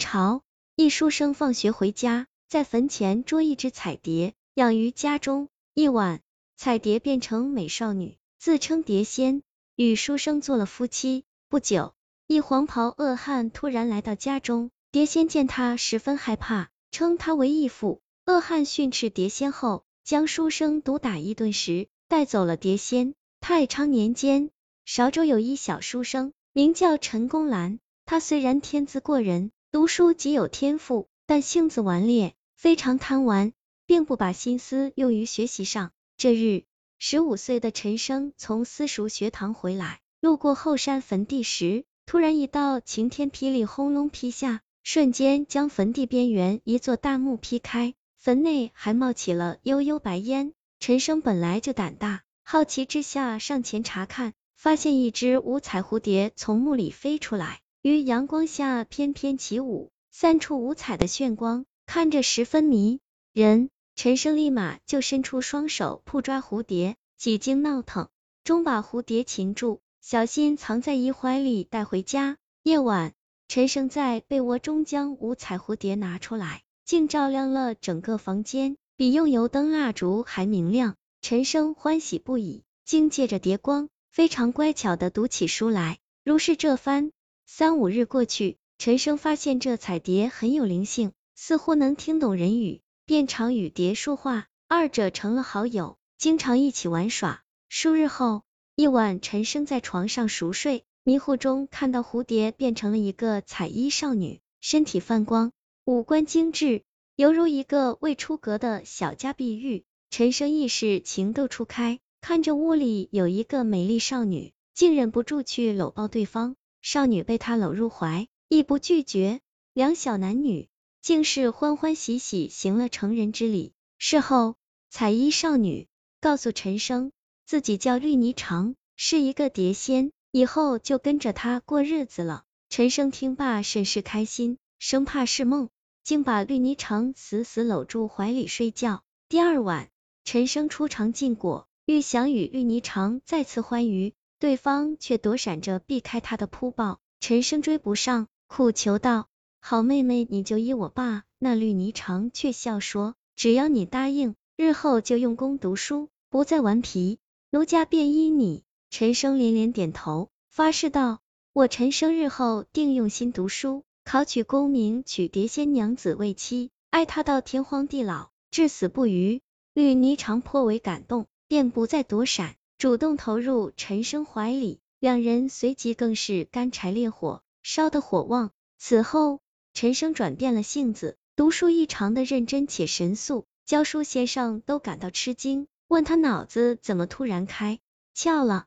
朝，一书生放学回家，在坟前捉一只彩蝶，养于家中。一晚，彩蝶变成美少女，自称蝶仙，与书生做了夫妻。不久，一黄袍恶汉突然来到家中，蝶仙见他十分害怕，称他为义父。恶汉训斥蝶仙后，将书生毒打一顿时，带走了蝶仙。太昌年间，韶州有一小书生，名叫陈公兰。他虽然天资过人，读书极有天赋，但性子顽劣，非常贪玩，并不把心思用于学习上。这日，十五岁的陈生从私塾学堂回来，路过后山坟地时，突然一道晴天霹雳轰隆劈下，瞬间将坟地边缘一座大墓劈开，坟内还冒起了悠悠白烟。陈生本来就胆大，好奇之下上前查看，发现一只五彩蝴蝶从墓里飞出来。于阳光下翩翩起舞，散出五彩的炫光，看着十分迷人。陈生立马就伸出双手扑抓蝴蝶，几经闹腾，终把蝴蝶擒住，小心藏在衣怀里带回家。夜晚，陈生在被窝中将五彩蝴蝶拿出来，竟照亮了整个房间，比用油灯蜡烛还明亮。陈生欢喜不已，竟借着蝶光，非常乖巧的读起书来。如是这番。三五日过去，陈生发现这彩蝶很有灵性，似乎能听懂人语，便常与蝶说话，二者成了好友，经常一起玩耍。数日后，一晚，陈生在床上熟睡，迷糊中看到蝴蝶变成了一个彩衣少女，身体泛光，五官精致，犹如一个未出阁的小家碧玉。陈生一时情窦初开，看着屋里有一个美丽少女，竟忍不住去搂抱对方。少女被他搂入怀，亦不拒绝，两小男女竟是欢欢喜喜行了成人之礼。事后，彩衣少女告诉陈生，自己叫绿霓裳，是一个蝶仙，以后就跟着他过日子了。陈生听罢甚是开心，生怕是梦，竟把绿霓裳死死搂住怀里睡觉。第二晚，陈生出尝禁果，欲想与绿霓裳再次欢愉。对方却躲闪着避开他的扑抱，陈生追不上，苦求道：“好妹妹，你就依我吧。”那绿霓裳却笑说：“只要你答应，日后就用功读书，不再顽皮，奴家便依你。”陈生连连点头，发誓道：“我陈生日后定用心读书，考取功名，娶蝶仙娘子为妻，爱她到天荒地老，至死不渝。”绿霓裳颇为感动，便不再躲闪。主动投入陈生怀里，两人随即更是干柴烈火，烧得火旺。此后，陈生转变了性子，读书异常的认真且神速，教书先生都感到吃惊，问他脑子怎么突然开窍了。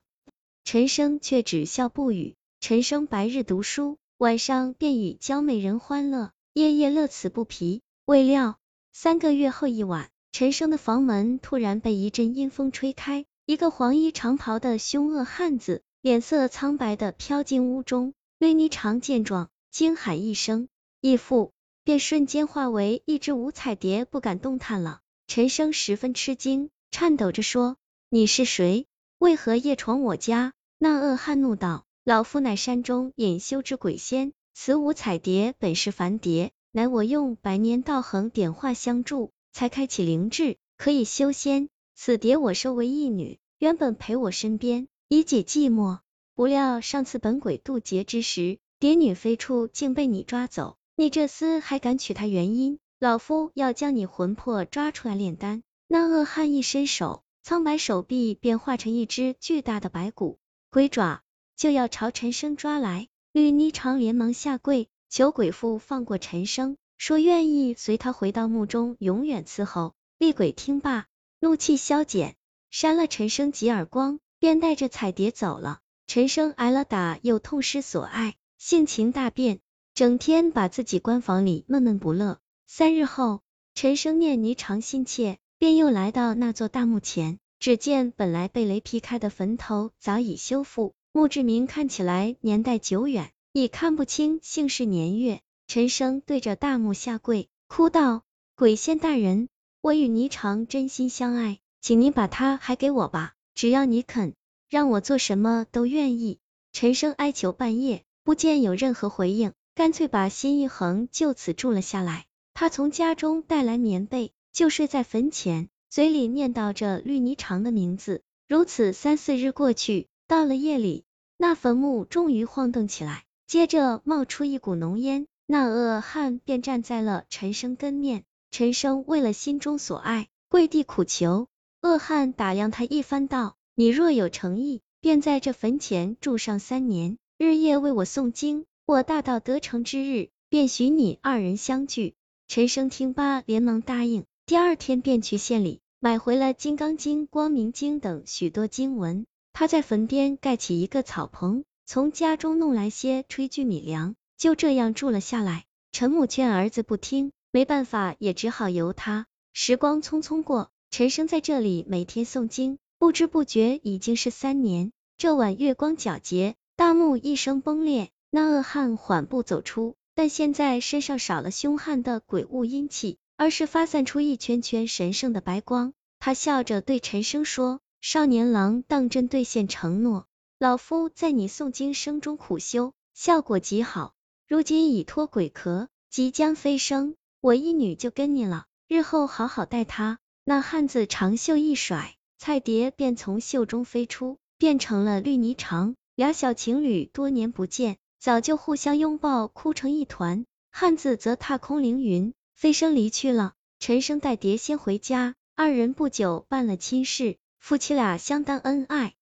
陈生却只笑不语。陈生白日读书，晚上便与娇美人欢乐，夜夜乐此不疲。未料三个月后一晚，陈生的房门突然被一阵阴风吹开。一个黄衣长袍的凶恶汉子，脸色苍白的飘进屋中。绿霓裳见状，惊喊一声“义父”，便瞬间化为一只五彩蝶，不敢动弹了。陈生十分吃惊，颤抖着说：“你是谁？为何夜闯我家？”那恶汉怒道：“老夫乃山中隐修之鬼仙，此五彩蝶本是凡蝶，乃我用百年道行点化相助，才开启灵智，可以修仙。”此蝶我收为义女，原本陪我身边，以解寂寞。不料上次本鬼渡劫之时，蝶女飞出，竟被你抓走。你这厮还敢娶她原因？老夫要将你魂魄抓出来炼丹。那恶汉一伸手，苍白手臂便化成一只巨大的白骨龟爪，就要朝陈生抓来。绿霓裳连忙下跪，求鬼父放过陈生，说愿意随他回到墓中，永远伺候。厉鬼听罢。怒气消减，扇了陈生几耳光，便带着彩蝶走了。陈生挨了打，又痛失所爱，性情大变，整天把自己关房里闷闷不乐。三日后，陈生念霓裳心切，便又来到那座大墓前，只见本来被雷劈开的坟头早已修复，墓志铭看起来年代久远，已看不清姓氏年月。陈生对着大墓下跪，哭道：“鬼仙大人。”我与霓裳真心相爱，请你把她还给我吧，只要你肯，让我做什么都愿意。陈生哀求半夜，不见有任何回应，干脆把心一横，就此住了下来。他从家中带来棉被，就睡在坟前，嘴里念叨着绿霓裳的名字。如此三四日过去，到了夜里，那坟墓终于晃动起来，接着冒出一股浓烟。那恶汉便站在了陈生跟面。陈生为了心中所爱，跪地苦求。恶汉打量他一番，道：“你若有诚意，便在这坟前住上三年，日夜为我诵经。我大道得成之日，便许你二人相聚。”陈生听罢，连忙答应。第二天便去县里买回了《金刚经》《光明经》等许多经文。他在坟边盖起一个草棚，从家中弄来些炊具米粮，就这样住了下来。陈母劝儿子不听，没办法，也只好由他。时光匆匆过，陈生在这里每天诵经，不知不觉已经是三年。这晚月光皎洁，大幕一声崩裂，那恶汉缓步走出。但现在身上少了凶悍的鬼物阴气，而是发散出一圈圈神圣的白光。他笑着对陈生说：“少年郎当真兑现承诺，老夫在你诵经声中苦修，效果极好。如今已脱鬼壳，即将飞升，我一女就跟你了，日后好好待她。”那汉子长袖一甩，菜蝶便从袖中飞出，变成了绿霓裳。俩小情侣多年不见。早就互相拥抱，哭成一团。汉子则踏空凌云，飞升离去了。陈生带蝶先回家，二人不久办了亲事，夫妻俩相当恩爱。